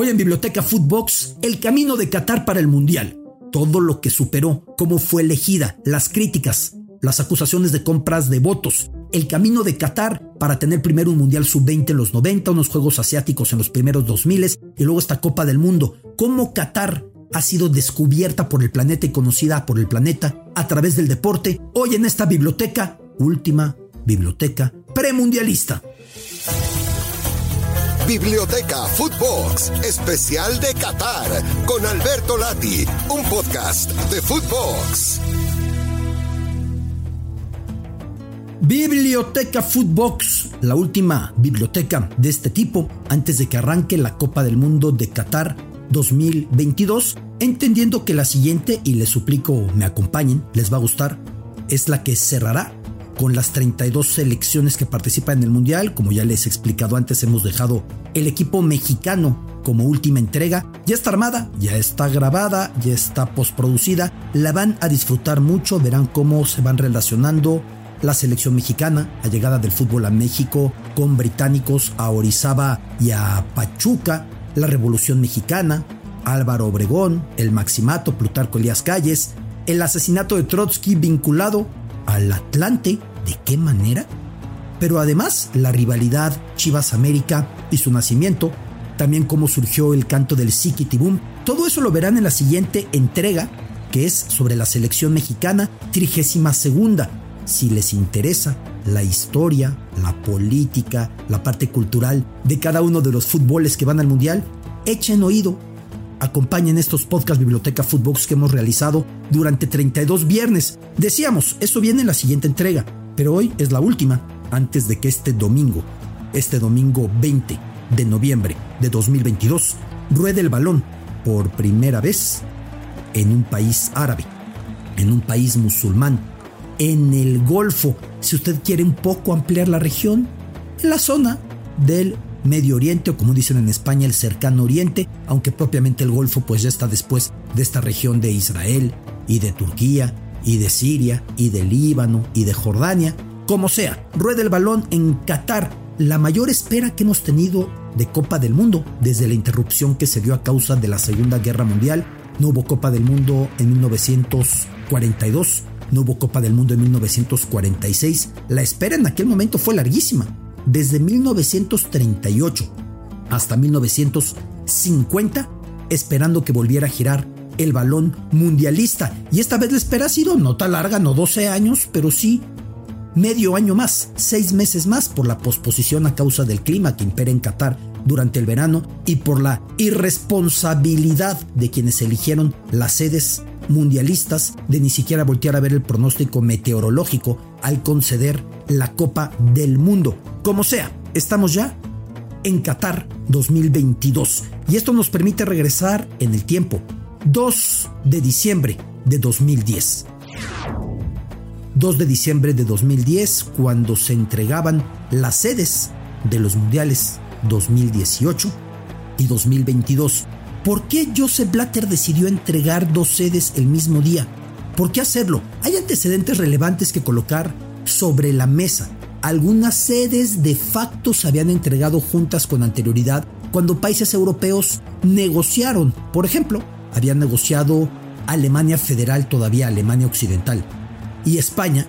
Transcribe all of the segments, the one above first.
Hoy en Biblioteca Footbox, el camino de Qatar para el Mundial. Todo lo que superó, cómo fue elegida, las críticas, las acusaciones de compras de votos, el camino de Qatar para tener primero un Mundial Sub-20 en los 90, unos Juegos Asiáticos en los primeros 2000 y luego esta Copa del Mundo. Cómo Qatar ha sido descubierta por el planeta y conocida por el planeta a través del deporte. Hoy en esta biblioteca, última biblioteca premundialista. Biblioteca Footbox, especial de Qatar, con Alberto Lati, un podcast de Footbox. Biblioteca Footbox, la última biblioteca de este tipo antes de que arranque la Copa del Mundo de Qatar 2022, entendiendo que la siguiente, y les suplico me acompañen, les va a gustar, es la que cerrará con las 32 selecciones que participan en el Mundial. Como ya les he explicado antes, hemos dejado el equipo mexicano como última entrega. Ya está armada, ya está grabada, ya está postproducida. La van a disfrutar mucho, verán cómo se van relacionando la selección mexicana, la llegada del fútbol a México con británicos a Orizaba y a Pachuca, la Revolución Mexicana, Álvaro Obregón, el Maximato, Plutarco Elías Calles, el asesinato de Trotsky vinculado al Atlante, ¿de qué manera? Pero además la rivalidad Chivas América y su nacimiento, también cómo surgió el canto del Boom, todo eso lo verán en la siguiente entrega, que es sobre la selección mexicana, trigésima segunda. Si les interesa la historia, la política, la parte cultural de cada uno de los fútboles que van al mundial, echen oído. Acompañen estos podcast Biblioteca Footbox que hemos realizado durante 32 viernes. Decíamos, eso viene en la siguiente entrega, pero hoy es la última, antes de que este domingo, este domingo 20 de noviembre de 2022, ruede el balón por primera vez en un país árabe, en un país musulmán, en el Golfo, si usted quiere un poco ampliar la región, en la zona del Medio Oriente o como dicen en España el cercano Oriente, aunque propiamente el Golfo pues ya está después de esta región de Israel y de Turquía y de Siria y de Líbano y de Jordania, como sea, rueda el balón en Qatar, la mayor espera que hemos tenido de Copa del Mundo desde la interrupción que se dio a causa de la Segunda Guerra Mundial. No hubo Copa del Mundo en 1942, no hubo Copa del Mundo en 1946. La espera en aquel momento fue larguísima. Desde 1938 hasta 1950, esperando que volviera a girar el balón mundialista. Y esta vez la espera ha sido no tan larga, no 12 años, pero sí medio año más, seis meses más por la posposición a causa del clima que impera en Qatar durante el verano y por la irresponsabilidad de quienes eligieron las sedes mundialistas de ni siquiera voltear a ver el pronóstico meteorológico al conceder la Copa del Mundo. Como sea, estamos ya en Qatar 2022 y esto nos permite regresar en el tiempo. 2 de diciembre de 2010. 2 de diciembre de 2010 cuando se entregaban las sedes de los mundiales 2018 y 2022 ¿Por qué Joseph Blatter decidió entregar dos sedes el mismo día? ¿Por qué hacerlo? Hay antecedentes relevantes que colocar sobre la mesa. Algunas sedes de facto se habían entregado juntas con anterioridad cuando países europeos negociaron. Por ejemplo, habían negociado Alemania Federal, todavía Alemania Occidental, y España,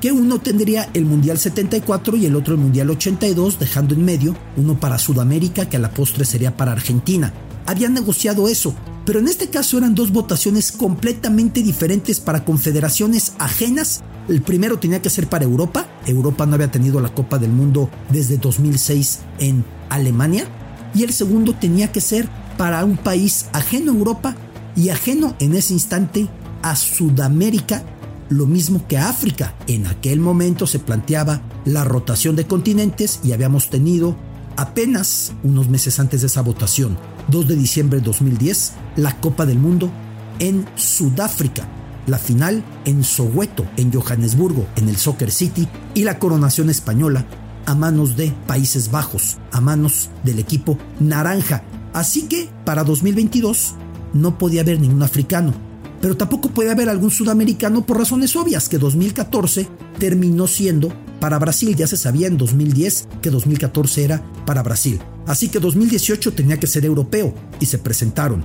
que uno tendría el Mundial 74 y el otro el Mundial 82, dejando en medio uno para Sudamérica que a la postre sería para Argentina habían negociado eso, pero en este caso eran dos votaciones completamente diferentes para confederaciones ajenas. El primero tenía que ser para Europa. Europa no había tenido la Copa del Mundo desde 2006 en Alemania. Y el segundo tenía que ser para un país ajeno a Europa y ajeno en ese instante a Sudamérica, lo mismo que a África. En aquel momento se planteaba la rotación de continentes y habíamos tenido apenas unos meses antes de esa votación 2 de diciembre de 2010, la Copa del Mundo en Sudáfrica, la final en Soweto, en Johannesburgo, en el Soccer City, y la coronación española a manos de Países Bajos, a manos del equipo naranja. Así que para 2022 no podía haber ningún africano, pero tampoco puede haber algún sudamericano por razones obvias, que 2014 terminó siendo para Brasil, ya se sabía en 2010 que 2014 era para Brasil. Así que 2018 tenía que ser europeo y se presentaron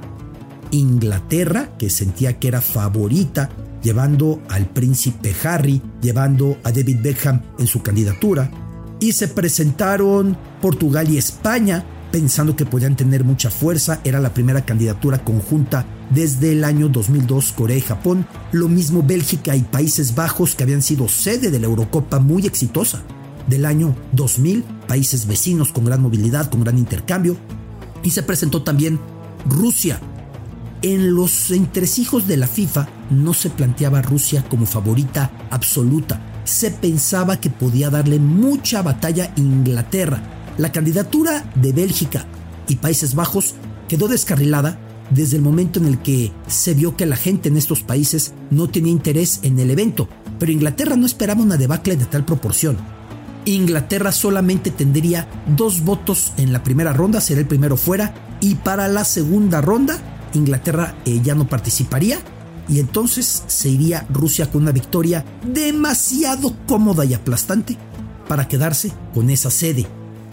Inglaterra, que sentía que era favorita, llevando al príncipe Harry, llevando a David Beckham en su candidatura, y se presentaron Portugal y España, pensando que podían tener mucha fuerza, era la primera candidatura conjunta desde el año 2002 Corea y Japón, lo mismo Bélgica y Países Bajos que habían sido sede de la Eurocopa muy exitosa del año 2000, países vecinos con gran movilidad, con gran intercambio, y se presentó también Rusia. En los entresijos de la FIFA no se planteaba Rusia como favorita absoluta, se pensaba que podía darle mucha batalla a Inglaterra. La candidatura de Bélgica y Países Bajos quedó descarrilada desde el momento en el que se vio que la gente en estos países no tenía interés en el evento, pero Inglaterra no esperaba una debacle de tal proporción. Inglaterra solamente tendría dos votos en la primera ronda, será el primero fuera, y para la segunda ronda Inglaterra eh, ya no participaría y entonces se iría Rusia con una victoria demasiado cómoda y aplastante para quedarse con esa sede.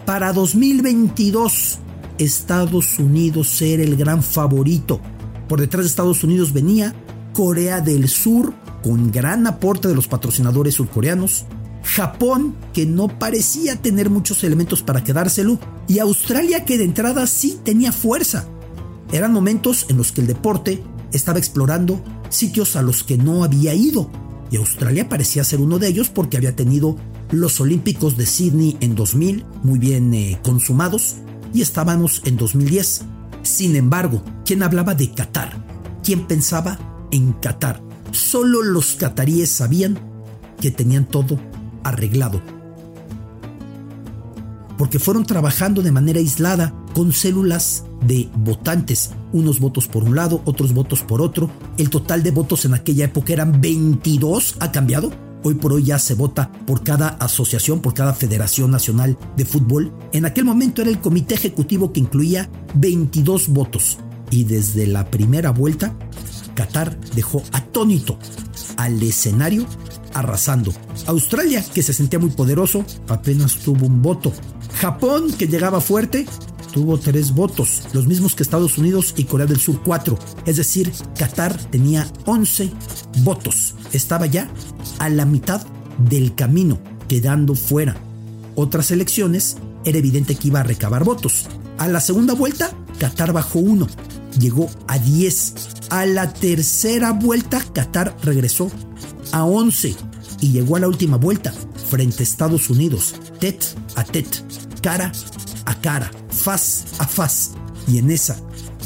Para 2022, Estados Unidos era el gran favorito. Por detrás de Estados Unidos venía Corea del Sur, con gran aporte de los patrocinadores surcoreanos, Japón, que no parecía tener muchos elementos para quedárselo, y Australia, que de entrada sí tenía fuerza. Eran momentos en los que el deporte estaba explorando sitios a los que no había ido, y Australia parecía ser uno de ellos porque había tenido los Olímpicos de Sydney en 2000 muy bien eh, consumados y estábamos en 2010. Sin embargo, ¿quién hablaba de Qatar? ¿Quién pensaba en Qatar? Solo los cataríes sabían que tenían todo arreglado. Porque fueron trabajando de manera aislada con células de votantes, unos votos por un lado, otros votos por otro. El total de votos en aquella época eran 22, ha cambiado. Hoy por hoy ya se vota por cada asociación, por cada Federación Nacional de Fútbol. En aquel momento era el comité ejecutivo que incluía 22 votos. Y desde la primera vuelta, Qatar dejó atónito al escenario arrasando. Australia, que se sentía muy poderoso, apenas tuvo un voto. Japón, que llegaba fuerte, tuvo tres votos, los mismos que Estados Unidos y Corea del Sur cuatro. Es decir, Qatar tenía 11 votos. Estaba ya a la mitad del camino, quedando fuera. Otras elecciones era evidente que iba a recabar votos. A la segunda vuelta, Qatar bajó uno, llegó a 10. A la tercera vuelta, Qatar regresó a 11 y llegó a la última vuelta frente a Estados Unidos, tet a tet, cara a cara faz a faz. Y en esa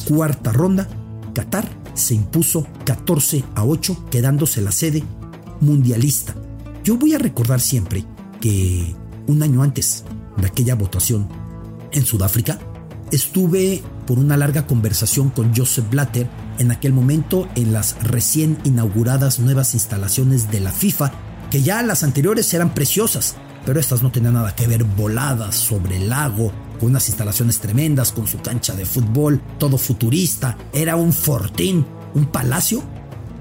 cuarta ronda, Qatar se impuso 14 a 8, quedándose la sede mundialista. Yo voy a recordar siempre que un año antes de aquella votación en Sudáfrica, estuve por una larga conversación con Joseph Blatter en aquel momento en las recién inauguradas nuevas instalaciones de la FIFA, que ya las anteriores eran preciosas, pero estas no tenían nada que ver voladas sobre el lago, con unas instalaciones tremendas, con su cancha de fútbol, todo futurista, era un fortín, un palacio,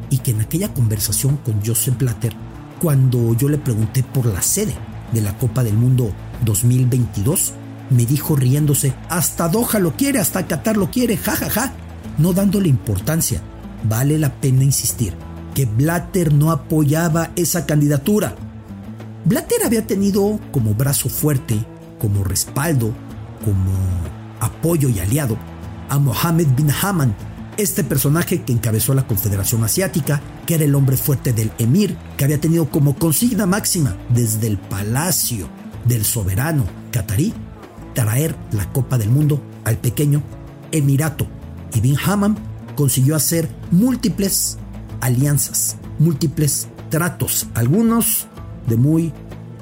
y que en aquella conversación con Joseph Blatter, cuando yo le pregunté por la sede de la Copa del Mundo 2022, me dijo riéndose, hasta Doha lo quiere, hasta Qatar lo quiere, jajaja, ja, ja. no dándole importancia. Vale la pena insistir que Blatter no apoyaba esa candidatura. Blatter había tenido como brazo fuerte, como respaldo, como apoyo y aliado a Mohammed bin Haman, este personaje que encabezó la Confederación Asiática, que era el hombre fuerte del emir, que había tenido como consigna máxima desde el palacio del soberano catarí traer la Copa del Mundo al pequeño Emirato. Y Bin Haman consiguió hacer múltiples alianzas, múltiples tratos, algunos de muy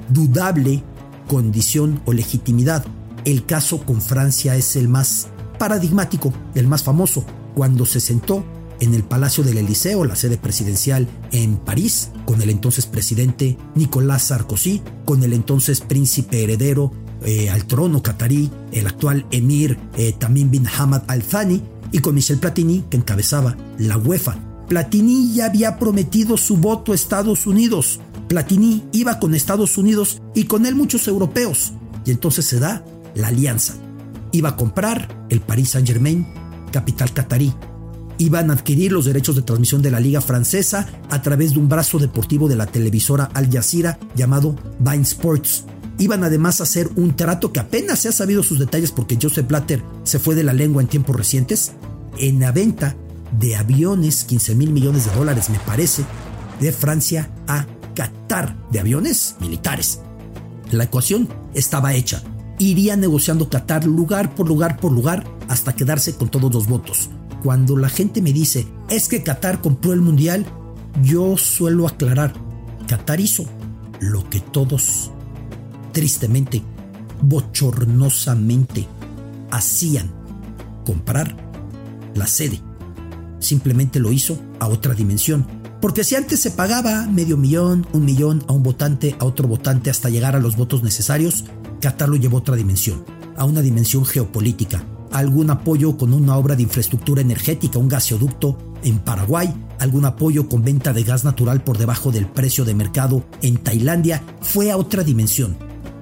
dudable condición o legitimidad, el caso con Francia es el más paradigmático, el más famoso, cuando se sentó en el Palacio del Eliseo, la sede presidencial en París, con el entonces presidente Nicolás Sarkozy, con el entonces príncipe heredero eh, al trono catarí, el actual emir eh, Tamim bin Hamad Al Thani, y con Michel Platini, que encabezaba la UEFA. Platini ya había prometido su voto a Estados Unidos. Platini iba con Estados Unidos y con él muchos europeos. Y entonces se da la alianza. iba a comprar el Paris Saint-Germain, capital catarí. Iban a adquirir los derechos de transmisión de la liga francesa a través de un brazo deportivo de la televisora Al Jazeera llamado Vine Sports. Iban además a hacer un trato que apenas se ha sabido sus detalles porque Joseph Blatter se fue de la lengua en tiempos recientes, en la venta de aviones, 15 mil millones de dólares me parece, de Francia a Qatar, de aviones militares. La ecuación estaba hecha. Iría negociando Qatar lugar por lugar por lugar hasta quedarse con todos los votos. Cuando la gente me dice, es que Qatar compró el mundial, yo suelo aclarar, Qatar hizo lo que todos, tristemente, bochornosamente, hacían, comprar la sede. Simplemente lo hizo a otra dimensión. Porque si antes se pagaba medio millón, un millón a un votante, a otro votante hasta llegar a los votos necesarios, Qatar lo llevó a otra dimensión, a una dimensión geopolítica, algún apoyo con una obra de infraestructura energética, un gasoducto en Paraguay, algún apoyo con venta de gas natural por debajo del precio de mercado en Tailandia, fue a otra dimensión.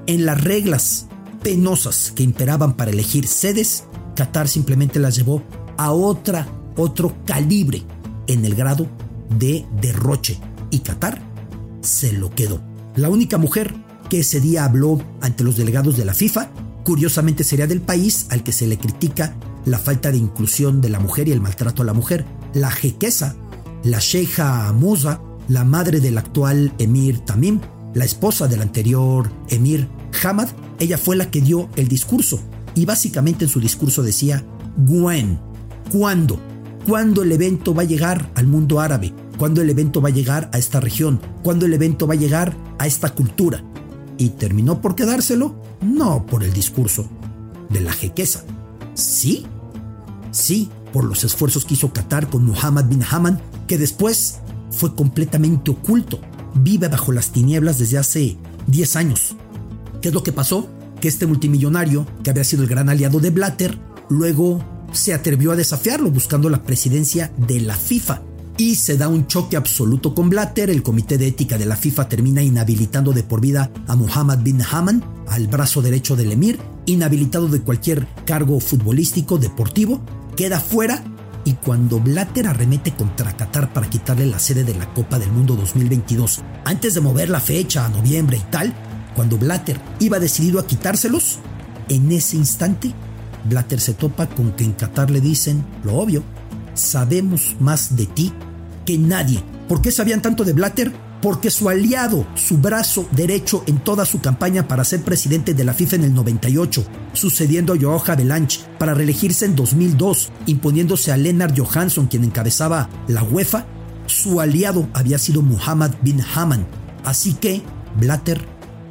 En las reglas penosas que imperaban para elegir sedes, Qatar simplemente las llevó a otra, otro calibre en el grado de derroche y Qatar se lo quedó. La única mujer que ese día habló ante los delegados de la FIFA, curiosamente sería del país al que se le critica la falta de inclusión de la mujer y el maltrato a la mujer. La jequesa, la Sheikha Moza, la madre del actual emir Tamim, la esposa del anterior emir Hamad, ella fue la que dio el discurso y básicamente en su discurso decía, Gwen, ¿cuándo? ¿Cuándo el evento va a llegar al mundo árabe? ¿Cuándo el evento va a llegar a esta región? ¿Cuándo el evento va a llegar a esta cultura? ¿Y terminó por quedárselo? No por el discurso de la jequeza. ¿Sí? Sí, por los esfuerzos que hizo Qatar con Muhammad bin Haman, que después fue completamente oculto. Vive bajo las tinieblas desde hace 10 años. ¿Qué es lo que pasó? Que este multimillonario, que había sido el gran aliado de Blatter, luego se atrevió a desafiarlo buscando la presidencia de la FIFA. Y se da un choque absoluto con Blatter, el comité de ética de la FIFA termina inhabilitando de por vida a Mohammed bin Haman, al brazo derecho del emir, inhabilitado de cualquier cargo futbolístico, deportivo, queda fuera. Y cuando Blatter arremete contra Qatar para quitarle la sede de la Copa del Mundo 2022, antes de mover la fecha a noviembre y tal, cuando Blatter iba decidido a quitárselos, en ese instante Blatter se topa con que en Qatar le dicen lo obvio, sabemos más de ti que nadie. ¿Por qué sabían tanto de Blatter? Porque su aliado, su brazo derecho en toda su campaña para ser presidente de la FIFA en el 98, sucediendo a Joao Belanch para reelegirse en 2002, imponiéndose a Lennart Johansson quien encabezaba la UEFA, su aliado había sido Muhammad bin Haman. Así que Blatter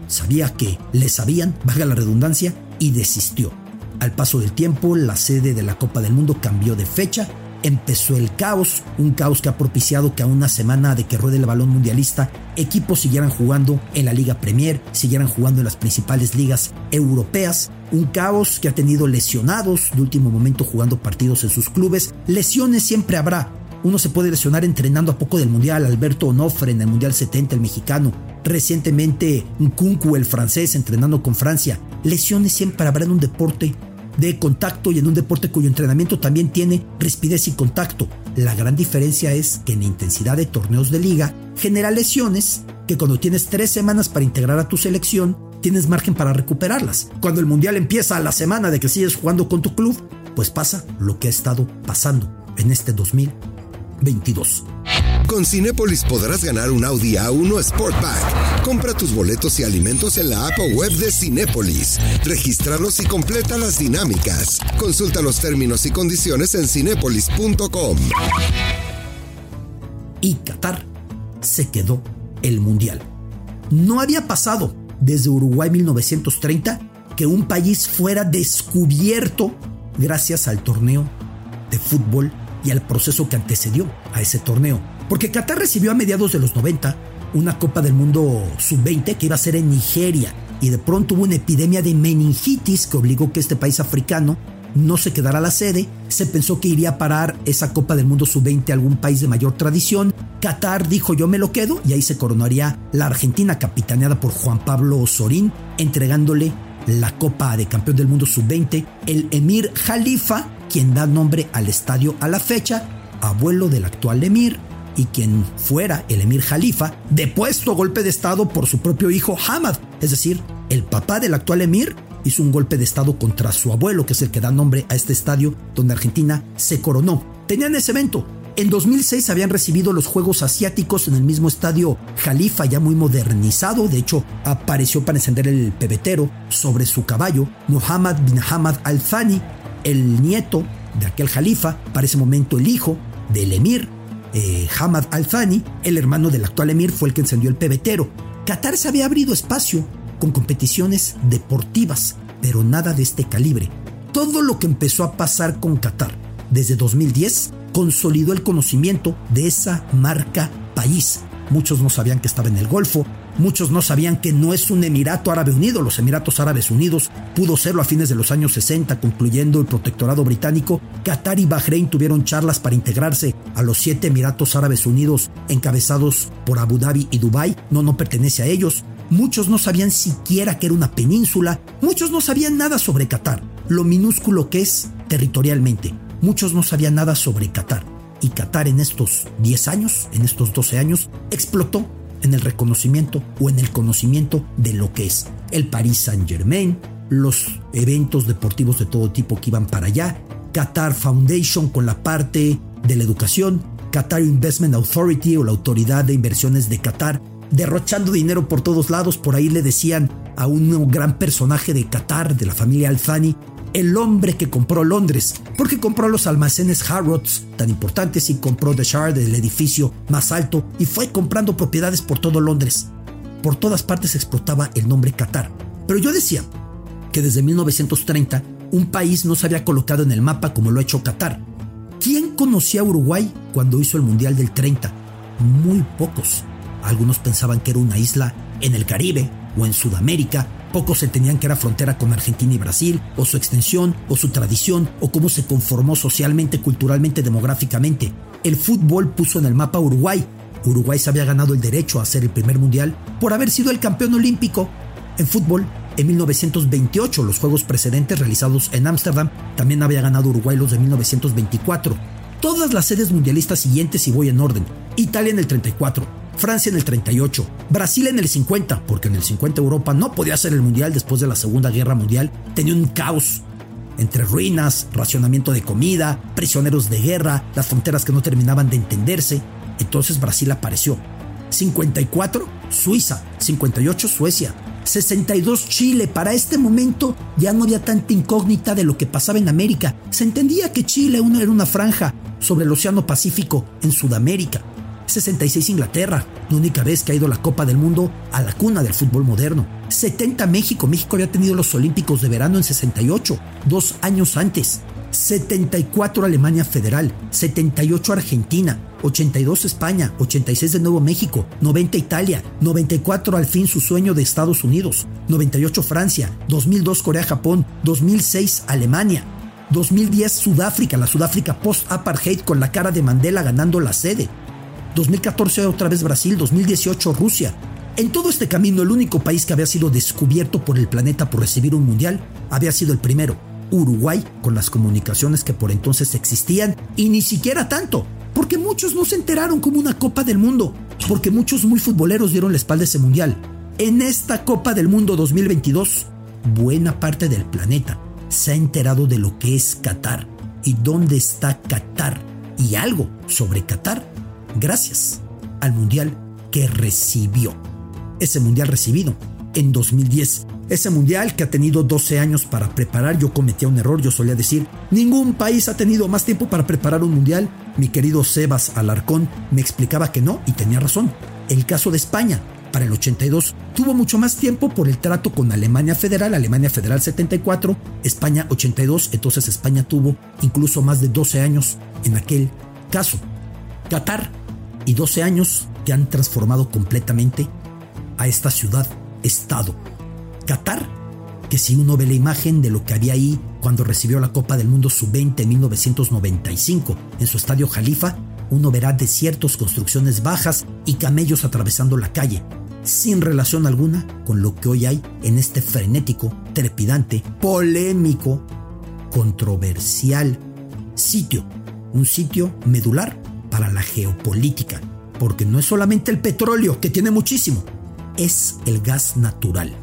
sabía que le sabían, valga la redundancia, y desistió. Al paso del tiempo, la sede de la Copa del Mundo cambió de fecha, empezó el caos, un caos que ha propiciado que a una semana de que ruede el balón mundialista, equipos siguieran jugando en la Liga Premier, siguieran jugando en las principales ligas europeas, un caos que ha tenido lesionados de último momento jugando partidos en sus clubes, lesiones siempre habrá, uno se puede lesionar entrenando a poco del Mundial, Alberto Onofre en el Mundial 70, el mexicano, recientemente Nkunku, el francés, entrenando con Francia. Lesiones siempre habrá en un deporte de contacto y en un deporte cuyo entrenamiento también tiene rispidez y contacto. La gran diferencia es que en intensidad de torneos de liga genera lesiones que cuando tienes tres semanas para integrar a tu selección, tienes margen para recuperarlas. Cuando el mundial empieza a la semana de que sigues jugando con tu club, pues pasa lo que ha estado pasando en este 2000 22. Con Cinépolis podrás ganar un Audi A1 Sportback. Compra tus boletos y alimentos en la app o web de Cinépolis. Regístralos y completa las dinámicas. Consulta los términos y condiciones en cinépolis.com. Y Qatar se quedó el Mundial. No había pasado desde Uruguay 1930 que un país fuera descubierto gracias al torneo de fútbol y al proceso que antecedió a ese torneo. Porque Qatar recibió a mediados de los 90 una Copa del Mundo sub-20 que iba a ser en Nigeria y de pronto hubo una epidemia de meningitis que obligó que este país africano no se quedara la sede. Se pensó que iría a parar esa Copa del Mundo sub-20 a algún país de mayor tradición. Qatar dijo yo me lo quedo y ahí se coronaría la Argentina capitaneada por Juan Pablo Sorín entregándole la Copa de Campeón del Mundo Sub-20, el Emir Jalifa, quien da nombre al estadio a la fecha, abuelo del actual Emir, y quien fuera el Emir Jalifa, depuesto a golpe de Estado por su propio hijo Hamad, es decir, el papá del actual Emir hizo un golpe de Estado contra su abuelo, que es el que da nombre a este estadio donde Argentina se coronó. Tenían ese evento. En 2006 habían recibido los Juegos Asiáticos en el mismo estadio Jalifa, ya muy modernizado. De hecho, apareció para encender el pebetero sobre su caballo Muhammad bin Hamad Al Thani, el nieto de aquel Jalifa, para ese momento el hijo del emir eh, Hamad Al Thani, el hermano del actual emir, fue el que encendió el pebetero. Qatar se había abrido espacio con competiciones deportivas, pero nada de este calibre. Todo lo que empezó a pasar con Qatar desde 2010 consolidó el conocimiento de esa marca país. Muchos no sabían que estaba en el Golfo, muchos no sabían que no es un Emirato Árabe Unido, los Emiratos Árabes Unidos pudo serlo a fines de los años 60, concluyendo el protectorado británico. Qatar y Bahrein tuvieron charlas para integrarse a los siete Emiratos Árabes Unidos encabezados por Abu Dhabi y Dubái. No, no pertenece a ellos. Muchos no sabían siquiera que era una península, muchos no sabían nada sobre Qatar, lo minúsculo que es territorialmente. Muchos no sabían nada sobre Qatar. Y Qatar en estos 10 años, en estos 12 años, explotó en el reconocimiento o en el conocimiento de lo que es el Paris Saint Germain, los eventos deportivos de todo tipo que iban para allá, Qatar Foundation con la parte de la educación, Qatar Investment Authority o la Autoridad de Inversiones de Qatar derrochando dinero por todos lados. Por ahí le decían a un gran personaje de Qatar, de la familia Alfani, el hombre que compró Londres, porque compró los almacenes Harrods tan importantes y compró The Shard, el edificio más alto, y fue comprando propiedades por todo Londres. Por todas partes explotaba el nombre Qatar. Pero yo decía que desde 1930 un país no se había colocado en el mapa como lo ha hecho Qatar. ¿Quién conocía a Uruguay cuando hizo el Mundial del 30? Muy pocos. Algunos pensaban que era una isla en el Caribe o en Sudamérica. Pocos entendían que era frontera con Argentina y Brasil, o su extensión, o su tradición, o cómo se conformó socialmente, culturalmente, demográficamente. El fútbol puso en el mapa Uruguay. Uruguay se había ganado el derecho a hacer el primer mundial por haber sido el campeón olímpico. En fútbol, en 1928, los juegos precedentes realizados en Ámsterdam, también había ganado Uruguay los de 1924. Todas las sedes mundialistas siguientes y voy en orden. Italia en el 34, Francia en el 38, Brasil en el 50, porque en el 50 Europa no podía hacer el Mundial después de la Segunda Guerra Mundial, tenía un caos entre ruinas, racionamiento de comida, prisioneros de guerra, las fronteras que no terminaban de entenderse. Entonces Brasil apareció. 54, Suiza. 58, Suecia. 62, Chile. Para este momento ya no había tanta incógnita de lo que pasaba en América. Se entendía que Chile era una franja sobre el Océano Pacífico en Sudamérica. 66 Inglaterra, la única vez que ha ido la Copa del Mundo a la cuna del fútbol moderno. 70 México, México había tenido los Olímpicos de verano en 68, dos años antes. 74 Alemania Federal, 78 Argentina, 82 España, 86 de Nuevo México, 90 Italia, 94 al fin su sueño de Estados Unidos, 98 Francia, 2002 Corea-Japón, 2006 Alemania, 2010 Sudáfrica, la Sudáfrica post-apartheid con la cara de Mandela ganando la sede, 2014 otra vez Brasil, 2018 Rusia. En todo este camino el único país que había sido descubierto por el planeta por recibir un mundial había sido el primero, Uruguay, con las comunicaciones que por entonces existían y ni siquiera tanto, porque muchos no se enteraron como una Copa del Mundo, porque muchos muy futboleros dieron la espalda a ese mundial. En esta Copa del Mundo 2022, buena parte del planeta se ha enterado de lo que es Qatar y dónde está Qatar y algo sobre Qatar gracias al mundial que recibió. Ese mundial recibido en 2010. Ese mundial que ha tenido 12 años para preparar, yo cometía un error, yo solía decir, ningún país ha tenido más tiempo para preparar un mundial. Mi querido Sebas Alarcón me explicaba que no y tenía razón. El caso de España, para el 82, tuvo mucho más tiempo por el trato con Alemania Federal, Alemania Federal 74, España 82, entonces España tuvo incluso más de 12 años en aquel caso. Qatar y 12 años que han transformado completamente a esta ciudad-estado. Qatar, que si uno ve la imagen de lo que había ahí cuando recibió la Copa del Mundo Sub-20 en 1995 en su estadio Jalifa, uno verá desiertos, construcciones bajas y camellos atravesando la calle. sin relación alguna con lo que hoy hay en este frenético, trepidante, polémico, controversial sitio, un sitio medular para la geopolítica, porque no es solamente el petróleo, que tiene muchísimo, es el gas natural.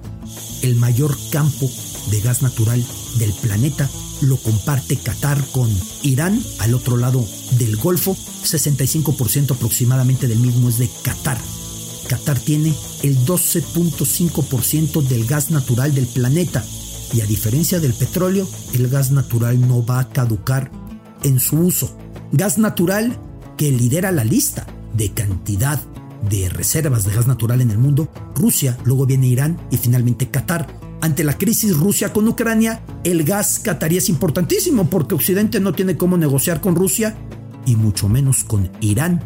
El mayor campo de gas natural del planeta lo comparte Qatar con Irán al otro lado del Golfo. 65% aproximadamente del mismo es de Qatar. Qatar tiene el 12.5% del gas natural del planeta. Y a diferencia del petróleo, el gas natural no va a caducar en su uso. Gas natural que lidera la lista de cantidad de reservas de gas natural en el mundo, Rusia, luego viene Irán y finalmente Qatar. Ante la crisis Rusia con Ucrania, el gas catarí es importantísimo porque Occidente no tiene cómo negociar con Rusia y mucho menos con Irán.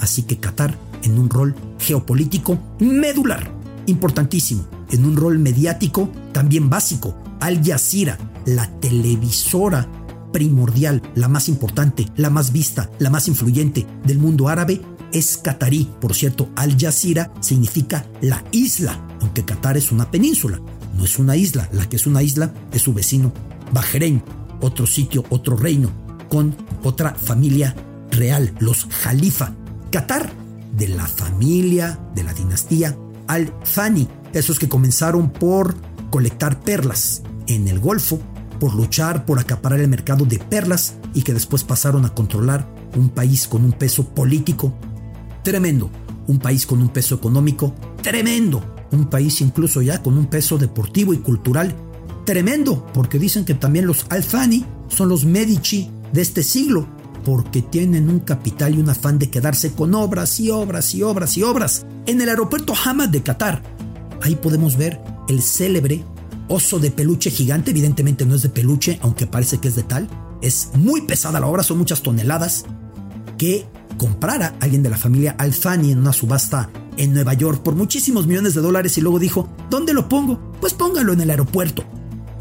Así que Qatar en un rol geopolítico medular, importantísimo, en un rol mediático también básico. Al Jazeera, la televisora primordial, la más importante, la más vista, la más influyente del mundo árabe, es catarí. Por cierto, Al Jazeera significa la isla, aunque Qatar es una península, no es una isla. La que es una isla es su vecino Bahrein, otro sitio, otro reino, con otra familia real, los Jalifa. Qatar, de la familia, de la dinastía Al-Thani, esos que comenzaron por colectar perlas en el Golfo, por luchar por acaparar el mercado de perlas y que después pasaron a controlar un país con un peso político tremendo, un país con un peso económico tremendo, un país incluso ya con un peso deportivo y cultural tremendo, porque dicen que también los Alfani son los Medici de este siglo, porque tienen un capital y un afán de quedarse con obras y obras y obras y obras. En el aeropuerto Hamad de Qatar, ahí podemos ver el célebre oso de peluche gigante, evidentemente no es de peluche, aunque parece que es de tal, es muy pesada la obra, son muchas toneladas, que comprara alguien de la familia Alfani en una subasta en Nueva York por muchísimos millones de dólares y luego dijo, ¿dónde lo pongo? Pues póngalo en el aeropuerto.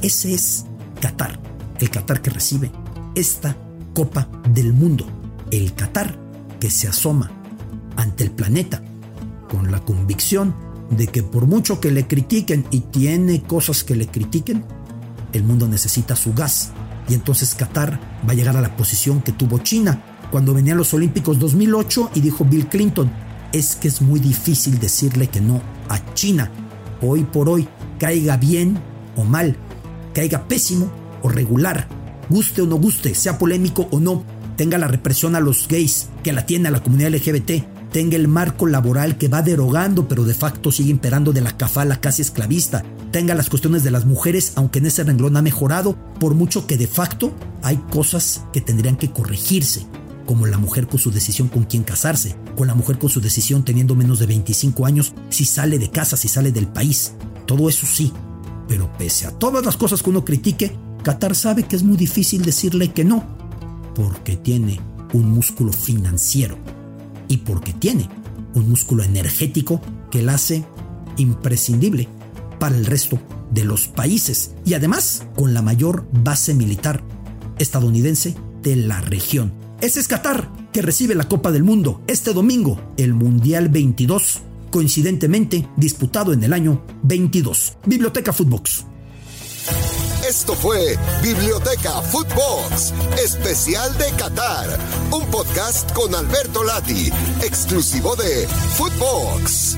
Ese es Qatar, el Qatar que recibe esta Copa del Mundo, el Qatar que se asoma ante el planeta con la convicción de que por mucho que le critiquen y tiene cosas que le critiquen, el mundo necesita su gas. Y entonces Qatar va a llegar a la posición que tuvo China cuando venían los Olímpicos 2008 y dijo Bill Clinton, es que es muy difícil decirle que no a China. Hoy por hoy, caiga bien o mal, caiga pésimo o regular, guste o no guste, sea polémico o no, tenga la represión a los gays, que la tiene a la comunidad LGBT, tenga el marco laboral que va derogando, pero de facto sigue imperando de la cafala casi esclavista, tenga las cuestiones de las mujeres, aunque en ese renglón ha mejorado, por mucho que de facto hay cosas que tendrían que corregirse como la mujer con su decisión con quién casarse, con la mujer con su decisión teniendo menos de 25 años, si sale de casa, si sale del país. Todo eso sí. Pero pese a todas las cosas que uno critique, Qatar sabe que es muy difícil decirle que no, porque tiene un músculo financiero y porque tiene un músculo energético que la hace imprescindible para el resto de los países y además con la mayor base militar estadounidense de la región. Ese es Qatar, que recibe la Copa del Mundo este domingo, el Mundial 22, coincidentemente disputado en el año 22. Biblioteca Footbox. Esto fue Biblioteca Footbox, especial de Qatar, un podcast con Alberto Lati, exclusivo de Footbox.